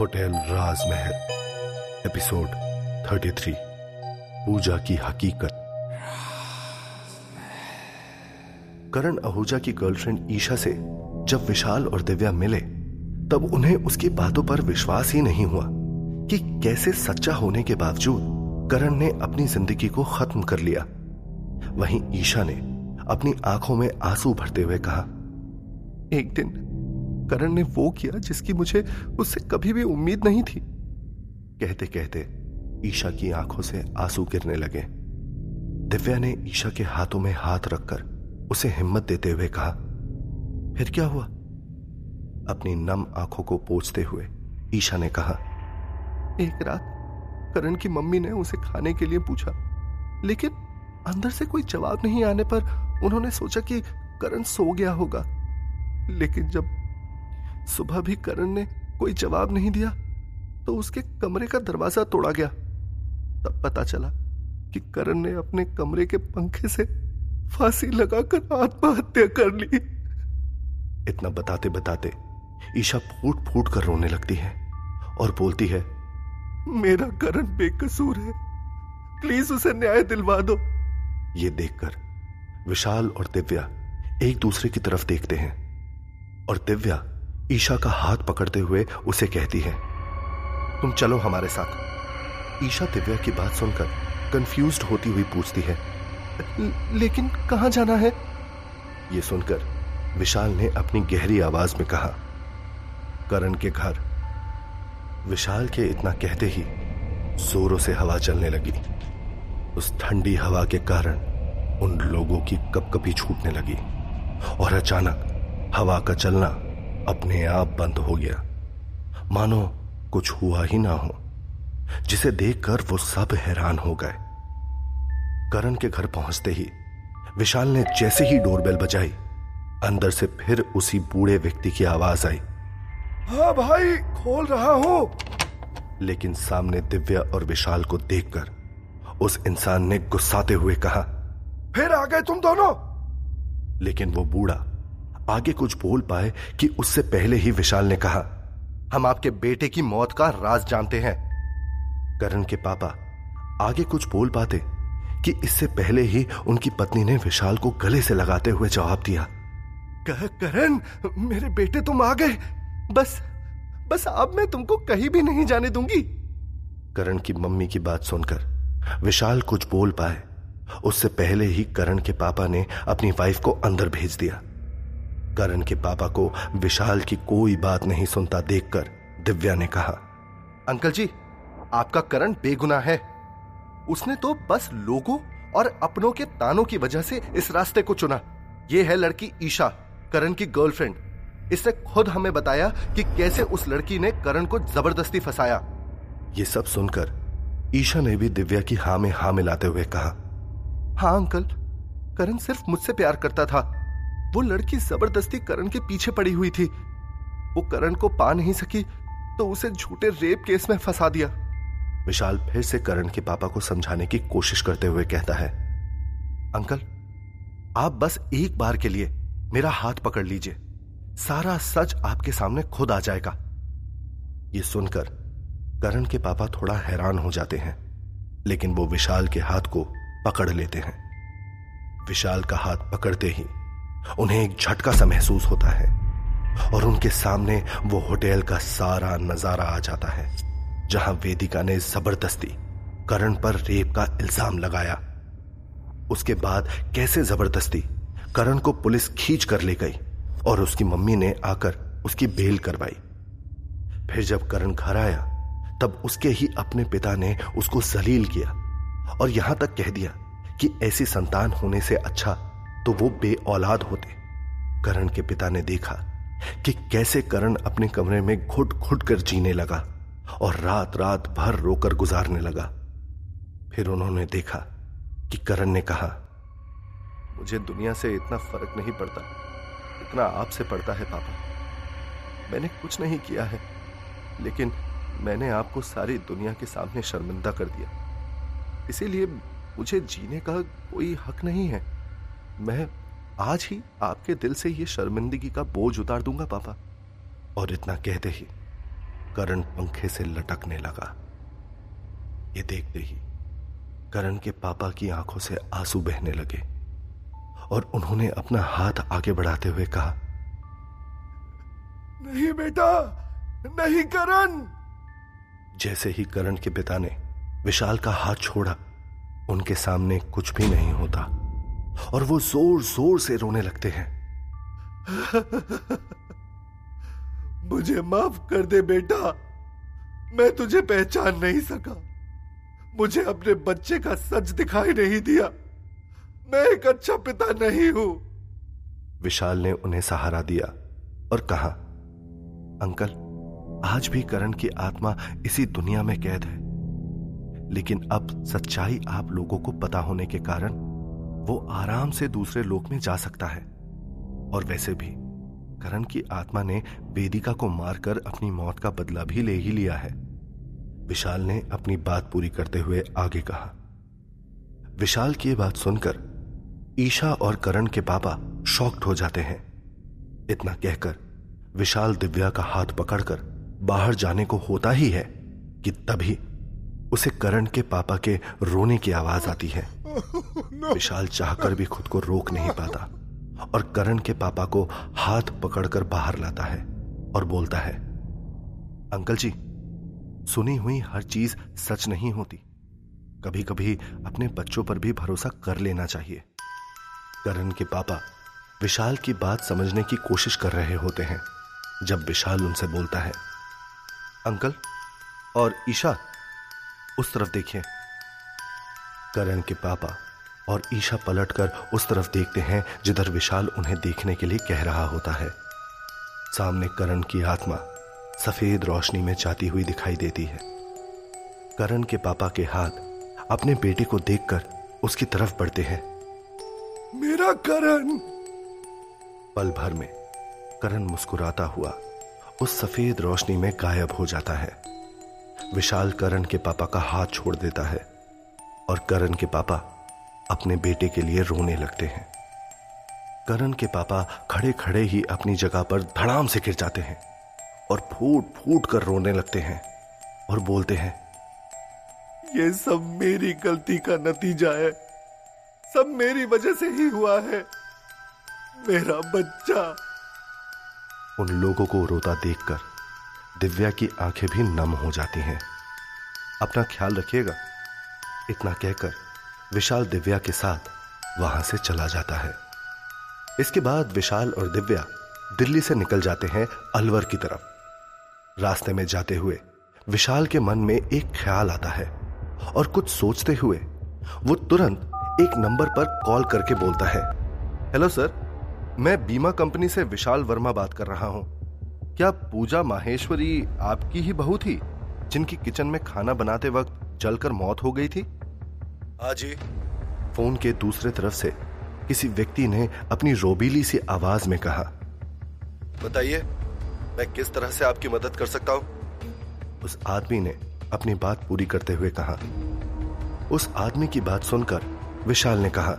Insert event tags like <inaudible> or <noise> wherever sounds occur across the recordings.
Hotel राजमहल, episode 33 पूजा की हकीकत। करण आहूजा की गर्लफ्रेंड ईशा से जब विशाल और दिव्या मिले, तब उन्हें उसकी बातों पर विश्वास ही नहीं हुआ कि कैसे सच्चा होने के बावजूद करण ने अपनी ज़िंदगी को खत्म कर लिया। वहीं ईशा ने अपनी आँखों में आँसू भरते हुए कहा, एक दिन करण ने वो किया जिसकी मुझे उससे कभी भी उम्मीद नहीं थी। कहते कहते ईशा की आँखों से आँसू गिरने लगे। दिव्या ने ईशा के हाथों में हाथ रखकर उसे हिम्मत देते हुए कहा, फिर क्या हुआ? अपनी नम आँखों को पोछते हुए ईशा ने कहा, एक रात करण की मम्मी ने उसे खाने के लिए पूछा, लेकिन अंदर से कोई जवाब नहीं आने पर उन्होंने सोचा कि करण सो गया होगा। लेकिन जब सुबह भी करण ने कोई जवाब नहीं दिया तो उसके कमरे का दरवाज़ा तोड़ा गया। तब पता चला कि करण ने अपने कमरे के पंखे से फांसी लगाकर आत्महत्या कर ली। इतना बताते बताते ईशा फूट फूट कर रोने लगती है और बोलती है, मेरा करण बेकसूर है। प्लीज़ उसे न्याय दिलवा दो। ये देखकर विशाल और दिव्या एक दूसरे की तरफ़ देखते हैं और दिव्या ईशा का हाथ पकड़ते हुए उसे कहती है, तुम चलो हमारे साथ। ईशा दिव्या की बात सुनकर कंफ्यूज होती हुई पूछती है, लेकिन कहाँ जाना है? यह सुनकर विशाल ने अपनी गहरी आवाज़ में कहा, करण के घर। विशाल के इतना कहते ही जोरों से हवा चलने लगी। उस ठंडी हवा के कारण उन लोगों की कपकपी छूटने लगी और अचानक हवा का चलना अपने आप बंद हो गया। मानो कुछ हुआ ही ना हो जिसे देखकर वो सब हैरान हो गए। करण के घर पहुँचते ही विशाल ने जैसे ही डोरबेल बजाई अंदर से फिर उसी बूढ़े व्यक्ति की आवाज़ आई। हाँ भाई खोल रहा हूँ। लेकिन सामने दिव्या और विशाल को देखकर उस इंसान ने गुस्साते हुए कहा फिर आ गए तुम दोनों। लेकिन वो बूढ़ा आगे कुछ बोल पाए कि उससे पहले ही विशाल ने कहा, हम आपके बेटे की मौत का राज जानते हैं। करण के पापा आगे कुछ बोल पाते कि इससे पहले ही उनकी पत्नी ने विशाल को गले से लगाते हुए जवाब दिया, कह, करण, मेरे बेटे तुम आ गए। बस बस अब मैं तुमको कहीं भी नहीं जाने दूँगी। करण की मम्मी की बात सुनकर विशाल कुछ बोल पाए। उससे पहले ही करण के पापा ने अपनी वाइफ को अंदर भेज दिया। करण के पापा को विशाल की कोई बात नहीं सुनता देखकर दिव्या ने कहा, अंकल जी, आपका करण बेगुनाह है। उसने तो बस लोगों और अपनों के तानों की वजह से इस रास्ते को चुना। यह है लड़की ईशा, करण की गर्लफ्रेंड। इसने खुद हमें बताया कि कैसे उस लड़की ने करण को ज़बरदस्ती फंसाया। ये सब सुनकर ईशा ने भी दिव्या की हाँ में हाँ मिलाते हुए कहा हाँ अंकल, करण सिर्फ़ मुझसे प्यार करता था। वो लड़की ज़बरदस्ती करण के पीछे पड़ी हुई थी। वो करण को पा नहीं सकी तो उसे झूठे रेप केस में फंसा दिया। विशाल फिर से करण के पापा को समझाने की कोशिश करते हुए कहता है, अंकल, आप बस एक बार के लिए मेरा हाथ पकड़ लीजिए। सारा सच आपके सामने खुद आ जाएगा। यह सुनकर करण के पापा थोड़ा हैरान हो जाते हैं, लेकिन वो विशाल के हाथ को पकड़ लेते हैं। विशाल का हाथ पकड़ते ही उन्हें एक झटका सा महसूस होता है और उनके सामने वो होटल का सारा नज़ारा आ जाता है, जहाँ वेदिका ने ज़बरदस्ती करण पर रेप का इल्ज़ाम लगाया। उसके बाद कैसे ज़बरदस्ती करण को पुलिस खींच कर ले गई और उसकी मम्मी ने आकर उसकी बेल करवाई। फिर जब करण घर आया, तब उसके ही अपने पिता ने उसको जलील किया और यहाँ तक कह दिया कि ऐसी संतान होने से अच्छा तो वो बे औलाद होते। करण के पिता ने देखा कि कैसे करण अपने कमरे में घुट घुट कर जीने लगा और रात रात भर रोकर गुजारने लगा। फिर उन्होंने देखा कि करण ने कहा, मुझे दुनिया से इतना फ़र्क नहीं पड़ता। इतना आपसे पड़ता है पापा। मैंने कुछ नहीं किया है, लेकिन मैंने आपको सारी दुनिया के सामने शर्मिंदा कर दिया। इसीलिए मुझे जीने का कोई हक नहीं है। मैं आज ही आपके दिल से ये शर्मिंदगी का बोझ उतार दूँगा, पापा। और इतना कहते ही करण पंखे से लटकने लगा। ये देखते ही करण के पापा की आँखों से आँसू बहने लगे और उन्होंने अपना हाथ आगे बढ़ाते हुए कहा, नहीं बेटा, नहीं करण! जैसे ही करण के पिता ने विशाल का हाथ छोड़ा, उनके सामने कुछ भी नहीं होता। और वो ज़ोर ज़ोर से रोने लगते हैं। मुझे माफ़ कर दे बेटा। मैं तुझे पहचान नहीं सका। मुझे अपने बच्चे का सच दिखाई नहीं दिया। मैं एक अच्छा पिता नहीं हूँ। विशाल ने उन्हें सहारा दिया और कहा अंकल आज भी करण की आत्मा इसी दुनिया में कैद है। लेकिन अब सच्चाई आप लोगों को पता होने के कारण वो आराम से दूसरे लोक में जा सकता है। और वैसे भी, करण की आत्मा ने वेदिका को मारकर अपनी मौत का बदला भी ले ही लिया है। विशाल ने अपनी बात पूरी करते हुए आगे कहा। विशाल की बात सुनकर ईशा और करण के पापा शॉक्ड हो जाते हैं। इतना कहकर विशाल दिव्या का हाथ पकड़कर बाहर जाने को होता ही है कि तभी उसे करण के पापा के रोने की आवाज़ आती है। <laughs> विशाल चाहकर भी खुद को रोक नहीं पाता और करण के पापा को हाथ पकड़कर बाहर लाता है और बोलता है अंकल जी सुनी हुई हर चीज़ सच नहीं होती। कभी कभी अपने बच्चों पर भी भरोसा कर लेना चाहिए। करण के पापा विशाल की बात समझने की कोशिश कर रहे होते हैं जब विशाल उनसे बोलता है अंकल और ईशा उस तरफ़ देखिए करण के पापा और ईशा पलटकर उस तरफ़ देखते हैं जिधर विशाल उन्हें देखने के लिए कह रहा होता है। सामने करण की आत्मा सफ़ेद रोशनी में जाती हुई दिखाई देती है। करण के पापा के हाथ अपने बेटे को देखकर उसकी तरफ़ बढ़ते हैं। मेरा करण! पल भर में करण मुस्कुराता हुआ उस सफ़ेद रोशनी में गायब हो जाता है। विशाल करण के पापा का हाथ छोड़ देता है और करण के पापा अपने बेटे के लिए रोने लगते हैं। करण के पापा खड़े खड़े ही अपनी जगह पर धड़ाम से गिर जाते हैं और फूट फूट कर रोने लगते हैं और बोलते हैं, ये सब मेरी गलती का नतीजा है। सब मेरी वजह से ही हुआ है। मेरा बच्चा। उन लोगों को रोता देखकर दिव्या की आँखें भी नम हो जाती हैं। अपना ख्याल रखिएगा। इतना कहकर विशाल दिव्या के साथ वहाँ से चला जाता है। इसके बाद विशाल और दिव्या दिल्ली से निकल जाते हैं अलवर की तरफ़। रास्ते में जाते हुए विशाल के मन में एक ख्याल आता है और कुछ सोचते हुए वो तुरंत एक नंबर पर कॉल करके बोलता है, हेलो सर, मैं बीमा कंपनी से विशाल वर्मा बात कर रहा हूँ। क्या पूजा माहेश्वरी आपकी ही बहू थी जिनकी किचन में खाना बनाते वक्त जलकर मौत हो गई थी? हाँ जी। फ़ोन के दूसरे तरफ़ से किसी व्यक्ति ने अपनी रोबीली सी आवाज़ में कहा बताइए मैं किस तरह से आपकी मदद कर सकता हूँ? उस आदमी ने अपनी बात पूरी करते हुए कहा। उस आदमी की बात सुनकर विशाल ने कहा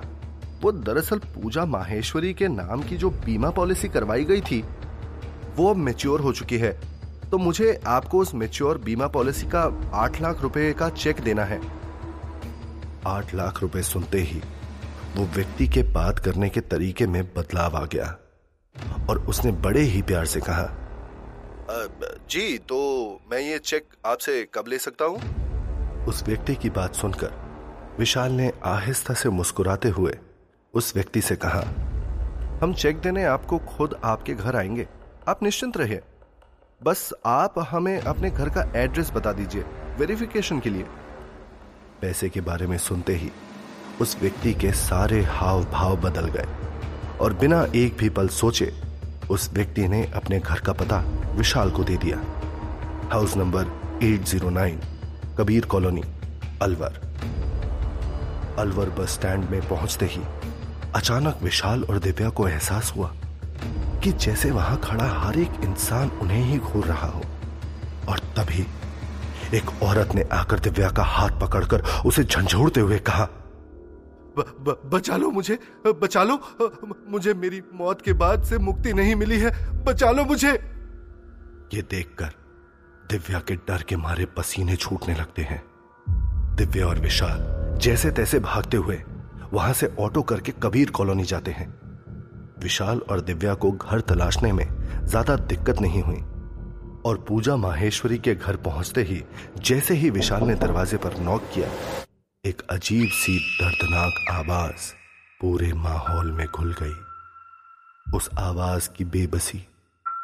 वो दरअसल पूजा माहेश्वरी के नाम की जो बीमा पॉलिसी करवाई गई थी वो अब मेच्योर हो चुकी है। तो मुझे आपको उस मेच्योर बीमा पॉलिसी का आठ लाख रुपए का चेक देना है। आठ लाख रुपए सुनते ही वो व्यक्ति के बात करने के तरीके में बदलाव आ गया और उसने बड़े ही प्यार से कहा जी तो मैं ये चेक आपसे कब ले सकता हूँ? उस व्यक्ति की बात सुनकर विशाल ने आहिस्ता से मुस्कुराते हुए उस व्यक्ति से कहा, हम चेक देने आपको खुद आपके घर आएँगे। आप निश्चिंत रहिए। बस आप हमें अपने घर का एड्रेस बता दीजिए, वेरिफिकेशन के लिए। पैसे के बारे में सुनते ही उस व्यक्ति के सारे हाव भाव बदल गए और बिना एक भी पल सोचे उस व्यक्ति ने अपने घर का पता विशाल को दे दिया। House number 809 Kabir colony, Alwar. Alwar bus stand में पहुँचते ही अचानक विशाल और दिव्या को एहसास हुआ कि जैसे वहाँ खड़ा हर एक इंसान उन्हें ही घूर रहा हो। और तभी एक औरत ने आकर दिव्या का हाथ पकड़कर उसे झंझोड़ते हुए कहा ब, ब, बचा लो मुझे बचा लो। मुझे मेरी मौत के बाद से मुक्ति नहीं मिली है। बचा लो मुझे। ये देखकर दिव्या के डर के मारे पसीने छूटने लगते हैं। दिव्या और विशाल जैसे तैसे भागते हुए वहाँ से ऑटो करके कबीर कॉलोनी जाते हैं। विशाल और दिव्या को घर तलाशने में ज़्यादा दिक्कत नहीं हुई। और पूजा माहेश्वरी के घर पहुँचते ही जैसे ही विशाल ने दरवाजे पर नॉक किया, एक अजीब सी दर्दनाक आवाज़ पूरे माहौल में घुल गई। उस आवाज़ की बेबसी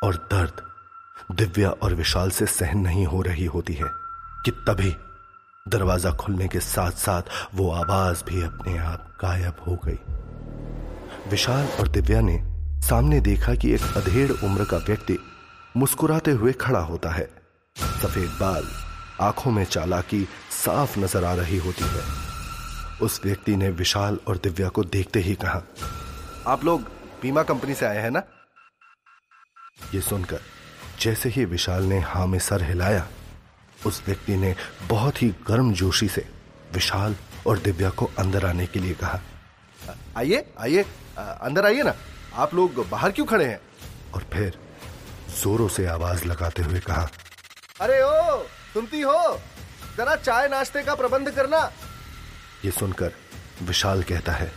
और दर्द दिव्या और विशाल से सहन नहीं हो रही होती है कि तभी दरवाज़ा खुलने के साथ साथ वो आवाज़ भी अपने आप गायब हो गई। विशाल और दिव्या ने सामने देखा कि एक अधेड़ उम्र का व्यक्ति मुस्कुराते हुए खड़ा होता है। सफ़ेद बाल, आँखों में चालाकी साफ़ नज़र आ रही होती है। उस व्यक्ति ने विशाल और दिव्या को देखते ही कहा, आप लोग बीमा कंपनी से आए हैं ना? ये सुनकर, जैसे ही विशाल ने हाँ में सर हिलाया, उस व्यक्ति ने बहुत ही गर्म जोशी से विशाल और दिव्या को अंदर आने के लिए कहा, आइए आइए। अंदर आइए ना। आप लोग बाहर क्यों खड़े हैं? और फिर जोरों से आवाज़ लगाते हुए कहा अरे ओ सुनती हो। जरा चाय नाश्ते का प्रबंध करना। ये सुनकर विशाल कहता है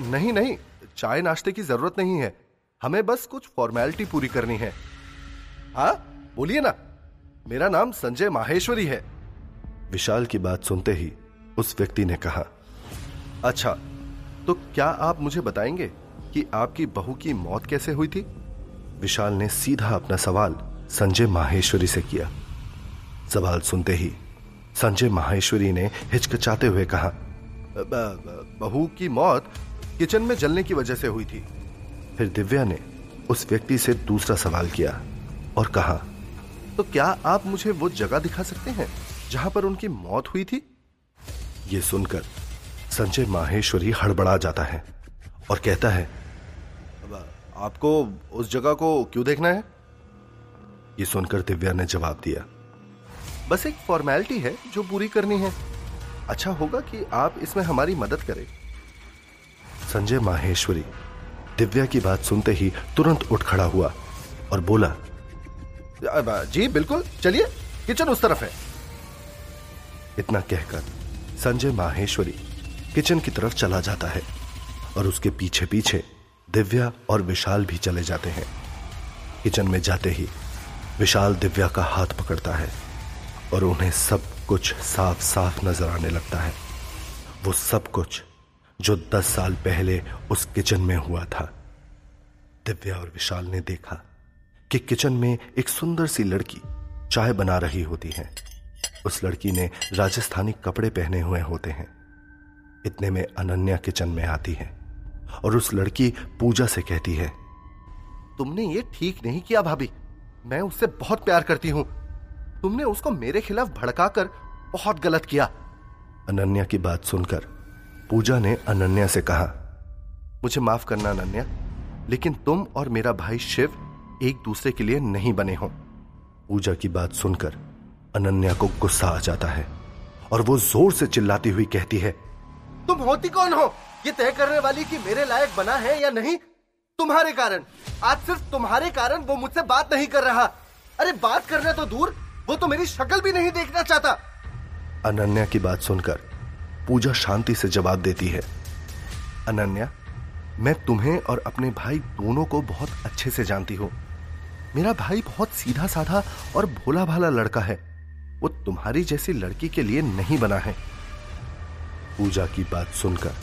नहीं नहीं चाय नाश्ते की ज़रूरत नहीं है। हमें बस कुछ फॉर्मेलिटी पूरी करनी है। हाँ बोलिए ना। मेरा नाम संजय माहेश्वरी है। विशाल की बात सुनते ही उस व्यक्ति ने कहा अच्छा तो क्या आप मुझे बताएँगे कि आपकी बहू की मौत कैसे हुई थी? विशाल ने सीधा अपना सवाल संजय माहेश्वरी से किया। सवाल सुनते ही संजय माहेश्वरी ने हिचकिचाते हुए कहा बहू की मौत किचन में जलने की वजह से हुई थी। फिर दिव्या ने उस व्यक्ति से दूसरा सवाल किया और कहा तो क्या आप मुझे वो जगह दिखा सकते हैं जहाँ पर उनकी मौत हुई थी? ये सुनकर संजय माहेश्वरी हड़बड़ा जाता है और कहता है आपको उस जगह को क्यों देखना है? ये सुनकर दिव्या ने जवाब दिया बस एक फॉर्मेलिटी है जो पूरी करनी है। अच्छा होगा कि आप इसमें हमारी मदद करें। संजय माहेश्वरी दिव्या की बात सुनते ही तुरंत उठ खड़ा हुआ और बोला जी बिल्कुल चलिए किचन उस तरफ़ है। इतना कहकर संजय माहेश्वरी किचन की तरफ़ चला जाता है और उसके पीछे पीछे दिव्या और विशाल भी चले जाते हैं। किचन में जाते ही विशाल दिव्या का हाथ पकड़ता है और उन्हें सब कुछ साफ़ साफ़ नज़र आने लगता है। वो सब कुछ जो दस साल पहले उस किचन में हुआ था। दिव्या और विशाल ने देखा कि किचन में एक सुंदर सी लड़की चाय बना रही होती है। उस लड़की ने राजस्थानी कपड़े पहने हुए होते हैं। इतने में अनन्या किचन में आती है और उस लड़की पूजा से कहती है, तुमने ये ठीक नहीं किया भाभी। मैं उससे बहुत प्यार करती हूँ। तुमने उसको मेरे खिलाफ भड़काकर बहुत गलत किया। अनन्या की बात सुनकर पूजा ने अनन्या से कहा, मुझे माफ़ करना अनन्या, लेकिन तुम और मेरा भाई शिव एक दूसरे के लिए नहीं बने हो। पूजा की बात सुनकर अनन्या को गुस्सा आ जाता है और वो ज़ोर से चिल्लाती हुई कहती है तुम होती कौन हो? ये तय करने वाली कि मेरे लायक बना है या नहीं? तुम्हारे कारण। आज सिर्फ़ तुम्हारे कारण वो मुझसे बात नहीं कर रहा। अरे बात करना तो दूर, वो तो मेरी शक्ल भी नहीं देखना चाहता। अनन्या की बात सुनकर पूजा शांति से जवाब देती है। अनन्या, मैं तुम्हें और अपने भाई दोनों को बहुत अच्छे से जानती हूँ। मेरा भाई बहुत सीधा साधा और भोला भाला लड़का है। वो तुम्हारी जैसी लड़की के लिए नहीं बना है। पूजा की बात सुनकर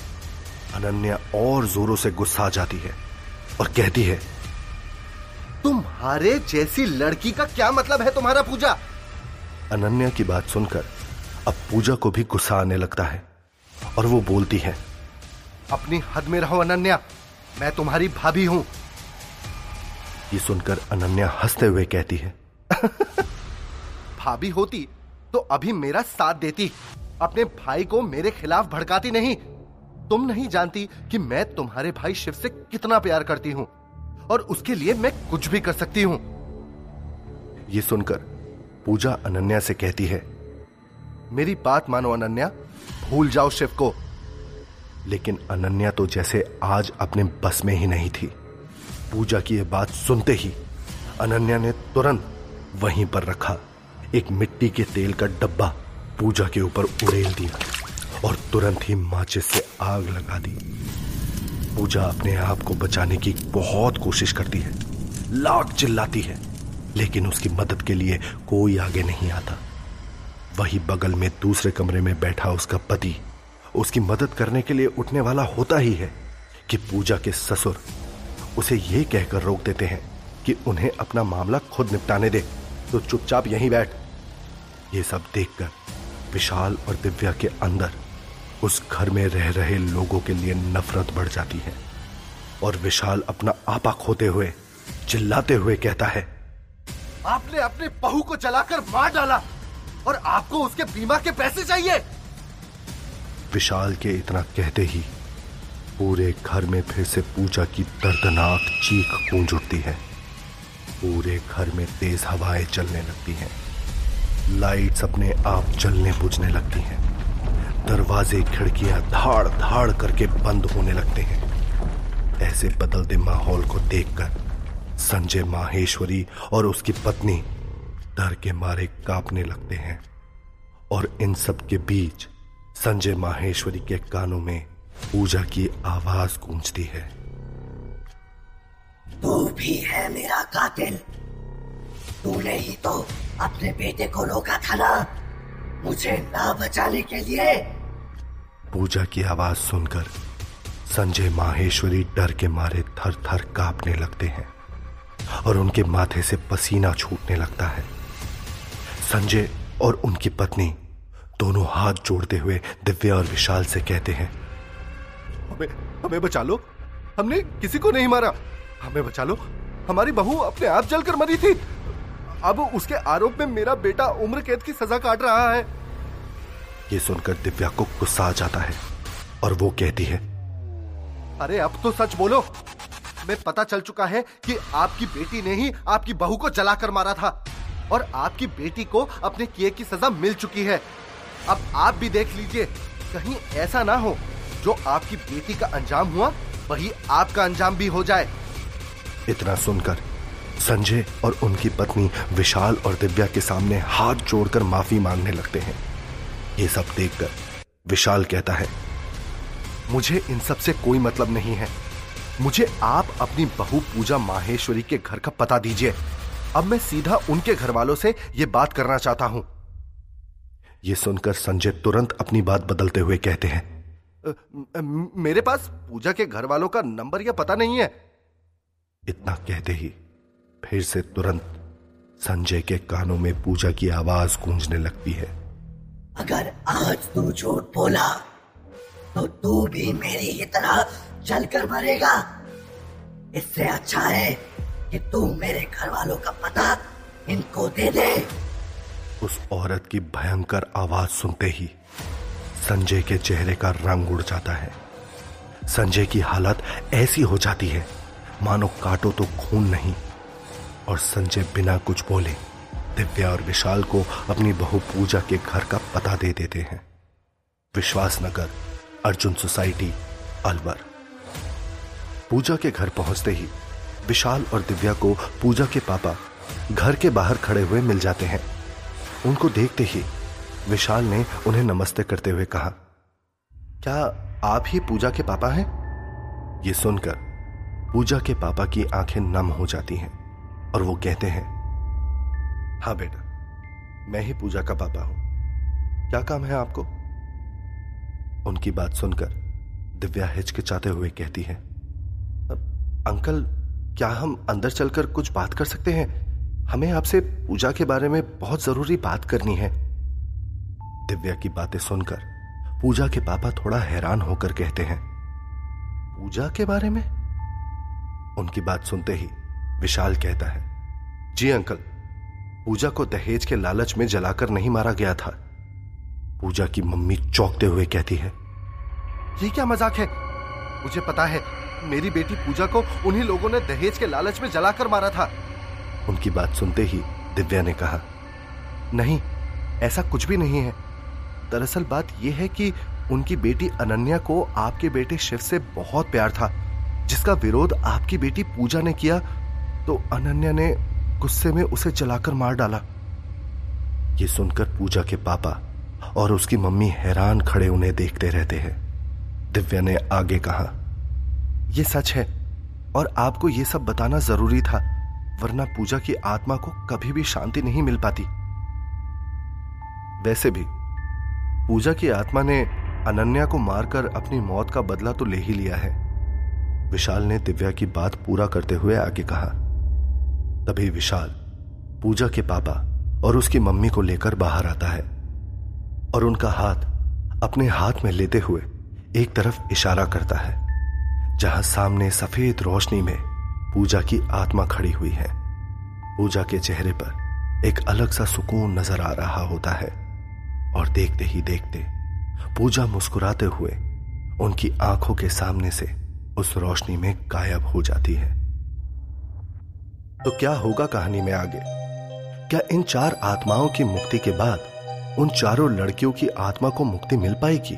अनन्या और जोरों से गुस्सा आ जाती है और कहती है तुम्हारे जैसी लड़की का क्या मतलब है तुम्हारा पूजा? अनन्या की बात सुनकर अब पूजा को भी गुस्सा आने लगता है और वो बोलती है अपनी हद में रहो अनन्या मैं तुम्हारी भाभी हूँ। ये सुनकर अनन्या हँसते हुए कहती है <laughs> भाभी होती तो अभी मेरा साथ देती। अपने भाई को मेरे खिलाफ भड़काती नहीं। तुम नहीं जानती कि मैं तुम्हारे भाई शिव से कितना प्यार करती हूँ, और उसके लिए मैं कुछ भी कर सकती हूँ। यह सुनकर पूजा अनन्या से कहती है, मेरी बात मानो अनन्या, भूल जाओ शिव को। लेकिन अनन्या तो जैसे आज अपने बस में ही नहीं थी। पूजा की यह बात सुनते ही अनन्या ने तुरंत वहीं पर रखा, एक मिट्टी के तेल का डब्बा पूजा के ऊपर उड़ेल दिया और तुरंत ही माचिस से आग लगा दी। पूजा अपने आप को बचाने की बहुत कोशिश करती है। लाख चिल्लाती है, लेकिन उसकी मदद के लिए कोई आगे नहीं आता। वही बगल में दूसरे कमरे में बैठा उसका पति, उसकी मदद करने के लिए उठने वाला होता ही है कि पूजा के ससुर उसे यह कहकर रोक देते हैं कि उन्हें अपना मामला खुद निपटाने दे। तो चुपचाप यहीं बैठ। ये सब देखकर विशाल और दिव्या के अंदर उस घर में रह रहे लोगों के लिए नफरत बढ़ जाती है। और विशाल अपना आपा खोते हुए, चिल्लाते हुए कहता है, आपने अपने बहू को जलाकर मार डाला और आपको उसके बीमा के पैसे चाहिए! विशाल के इतना कहते ही पूरे घर में फिर से पूजा की दर्दनाक चीख गूंज उठती है। पूरे घर में तेज हवाएँ चलने लगती हैं। लाइट्स अपने आप जलने बुझने लगती हैं। दरवाजे, खिड़कियाँ धाड़ धाड़ करके बंद होने लगते हैं। ऐसे बदलते माहौल को देखकर संजय, माहेश्वरी और उसकी पत्नी डर के मारे कांपने लगते हैं। और इन सब के बीच संजय, माहेश्वरी के कानों में पूजा की आवाज़ गूंजती है। तू भी है मेरा कातिल। तूने ही तो अपने बेटे को रोका था ना? मुझे ना बचाने के लिए। पूजा की आवाज़ सुनकर संजय माहेश्वरी डर के मारे थर थर कांपने लगते हैं और उनके माथे से पसीना छूटने लगता है। संजय और उनकी पत्नी दोनों हाथ जोड़ते हुए दिव्या और विशाल से कहते हैं, हमें हमें बचा लो। हमने किसी को नहीं मारा। हमें बचा लो। हमारी बहू अपने आप जलकर मरी थी। अब उसके आरोप में मेरा बेटा उम्र कैद की सजा काट रहा है। ये सुनकर दिव्या को गुस्सा आ जाता है और वो कहती है अरे अब तो सच बोलो। मैं पता चल चुका है कि आपकी बेटी ने ही आपकी बहू को जलाकर मारा था और आपकी बेटी को अपने किए की सजा मिल चुकी है। अब आप भी देख लीजिए कहीं ऐसा ना हो जो आपकी बेटी का अंजाम हुआ वही आपका अंजाम भी हो जाए। इतना सुनकर संजय और उनकी पत्नी विशाल और दिव्या के सामने हाथ जोड़कर माफ़ी मांगने लगते हैं। ये सब देखकर विशाल कहता है, मुझे इन सबसे कोई मतलब नहीं है। मुझे आप अपनी बहू पूजा माहेश्वरी के घर का पता दीजिए। अब मैं सीधा उनके घर वालों से यह बात करना चाहता हूँ। यह सुनकर संजय तुरंत अपनी बात बदलते हुए कहते हैं मेरे पास पूजा के घर वालों का नंबर या पता नहीं है? इतना कहते ही फिर से तुरंत संजय के कानों में पूजा की आवाज़ गूंजने लगती है। अगर आज तू झूठ बोला तो तू भी मेरी ही तरह जलकर मरेगा। इससे अच्छा है कि तू मेरे घर वालों का पता इनको दे दे। उस औरत की भयंकर आवाज़ सुनते ही संजय के चेहरे का रंग उड़ जाता है। संजय की हालत ऐसी हो जाती है मानो काटो तो खून नहीं। और संजय बिना कुछ बोले दिव्या और विशाल को अपनी बहु पूजा के घर का पता दे देते हैं। विश्वास नगर अर्जुन सोसाइटी, अलवर। पूजा के घर पहुँचते ही विशाल और दिव्या को पूजा के पापा घर के बाहर खड़े हुए मिल जाते हैं। उनको देखते ही विशाल ने उन्हें नमस्ते करते हुए कहा, क्या आप ही पूजा के पापा हैं? ये सुनकर पूजा के पापा की आँखें नम हो जाती हैं। और वो कहते हैं हाँ बेटा, मैं ही पूजा का पापा हूँ। क्या काम है आपको? उनकी बात सुनकर दिव्या हिचकिचाते हुए कहती है अंकल, क्या हम अंदर चलकर कुछ बात कर सकते हैं? हमें आपसे पूजा के बारे में बहुत ज़रूरी बात करनी है। दिव्या की बातें सुनकर पूजा के पापा थोड़ा हैरान होकर कहते हैं, पूजा के बारे में? उनकी बात सुनते ही विशाल कहता है, जी अंकल, पूजा को दहेज के लालच में जलाकर नहीं मारा गया था। पूजा की मम्मी चौंकते हुए कहती है, ये क्या मज़ाक है? मुझे पता है, मेरी बेटी पूजा को उन्हीं लोगों ने दहेज के लालच में जलाकर मारा था उनकी बात सुनते ही दिव्या ने कहा, नहीं, ऐसा कुछ भी नहीं है। दरअसल बात यह है कि उनकी बेटी अनन्या को आपके बेटे शिव से बहुत प्यार था, जिसका विरोध आपकी बेटी पूजा ने किया तो अनन्या ने गुस्से में उसे जलाकर मार डाला। ये सुनकर पूजा के पापा और उसकी मम्मी हैरान खड़े उन्हें देखते रहते हैं। दिव्या ने आगे कहा यह सच है और आपको यह सब बताना ज़रूरी था, वरना पूजा की आत्मा को कभी भी शांति नहीं मिल पाती। वैसे भी, पूजा की आत्मा ने अनन्या को मारकर अपनी मौत का बदला तो ले ही लिया है। विशाल ने दिव्या की बात पूरा करते हुए आगे कहा तभी विशाल पूजा के पापा और उसकी मम्मी को लेकर बाहर आता है और उनका हाथ अपने हाथ में लेते हुए एक तरफ़ इशारा करता है, जहाँ सामने सफ़ेद रोशनी में पूजा की आत्मा खड़ी हुई है। पूजा के चेहरे पर एक अलग सा सुकून नज़र आ रहा होता है और देखते ही देखते पूजा मुस्कुराते हुए उनकी आँखों के सामने से उस रोशनी में गायब हो जाती है। तो क्या होगा कहानी में आगे? क्या इन चार आत्माओं की मुक्ति के बाद उन चारों लड़कियों की आत्मा को मुक्ति मिल पाएगी?